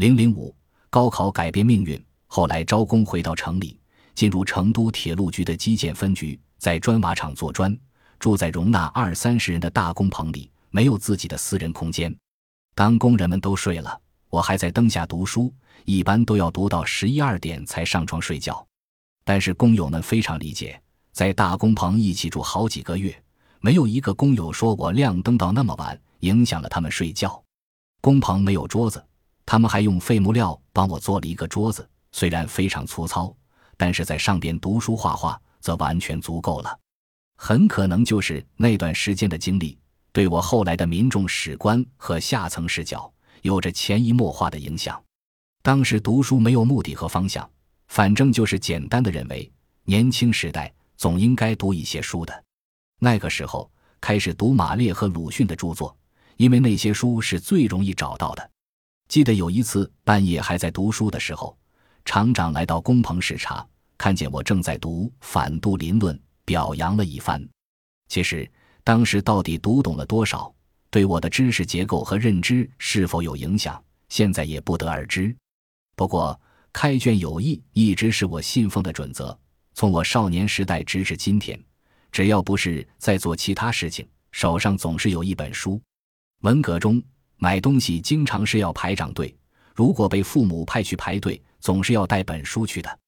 零零五，高考改变命运。后来招工回到城里，进入成都铁路局的基建分局，在砖瓦厂做砖，住在容纳二三十人的大工棚里，没有自己的私人空间。当工人们都睡了，我还在灯下读书，一般都要读到十一二点才上床睡觉。但是工友们非常理解，在大工棚一起住好几个月，没有一个工友说我亮灯到那么晚影响了他们睡觉。工棚没有桌子，他们还用废木料帮我做了一个桌子，虽然非常粗糙，但是在上边读书画画则完全足够了。很可能就是那段时间的经历，对我后来的民众史观和下层视角有着潜移默化的影响。当时读书没有目的和方向。反正就是简单的认为，年轻时代总应该读一些书的。那个时候开始读马列和鲁迅的著作，因为那些书是最容易找到的。记得有一次半夜还在读书的时候，厂长来到工棚视察，看见我正在读《反杜林论》，表扬了一番。其实当时到底读懂了多少，对我的知识结构和认知是否有影响，现在也不得而知。不过。开卷有益一直是我信奉的准则。从我少年时代直至今天，只要不是在做其他事情，手上总是有一本书。文革中买东西经常是要排长队，如果被父母派去排队，总是要带本书去的。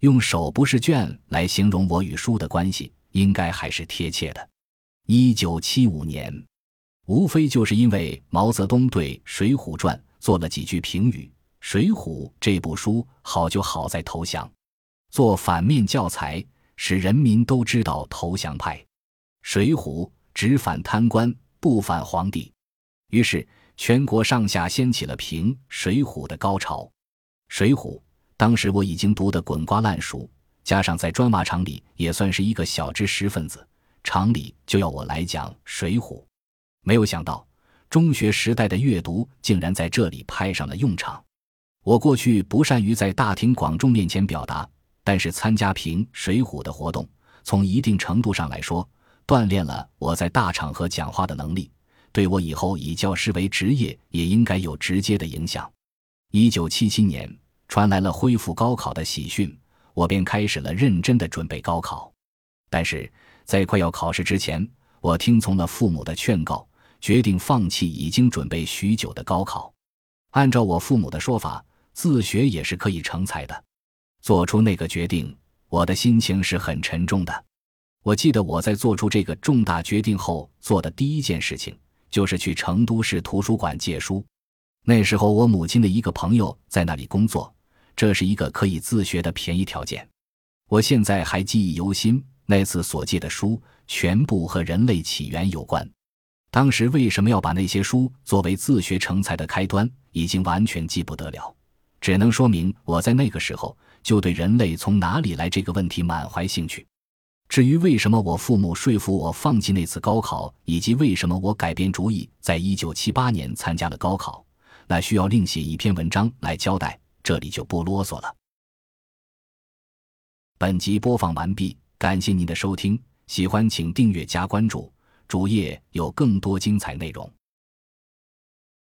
用“手不释卷”来形容我与书的关系，应该还是贴切的。一九七五年，无非就是因为毛泽东对《水浒传》做了几句评语。《水浒》这部书好就好在投降，做反面教材，使人民都知道投降派。《水浒》只反贪官，不反皇帝，于是全国上下掀起了评《水浒》的高潮。《水浒》当时我已经读得滚瓜烂熟，加上在砖瓦厂里也算是一个小知识分子，厂里就要我来讲《水浒》，没有想到中学时代的阅读竟然在这里派上了用场。我过去不善于在大庭广众面前表达，但是参加评《水浒》的活动，从一定程度上来说，锻炼了我在大场合讲话的能力，对我以后以教师为职业也应该有直接的影响。一九七七年传来了恢复高考的喜讯，我便开始了认真的准备高考。但是在快要考试之前，我听从了父母的劝告，决定放弃已经准备许久的高考。按照我父母的说法。自学也是可以成才的。做出那个决定，我的心情是很沉重的。我记得我在做出这个重大决定后做的第一件事情，就是去成都市图书馆借书。那时候我母亲的一个朋友在那里工作，这是一个可以自学的便宜条件。我现在还记忆犹新，那次所借的书全部和人类起源有关。当时为什么要把那些书作为自学成才的开端，已经完全记不得了。只能说明我在那个时候就对人类从哪里来这个问题满怀兴趣。至于为什么我父母说服我放弃那次高考，以及为什么我改变主意，在一九七八年参加了高考，那需要另写一篇文章来交代，这里就不啰嗦了。本集播放完毕，感谢您的收听，喜欢请订阅加关注，主页有更多精彩内容。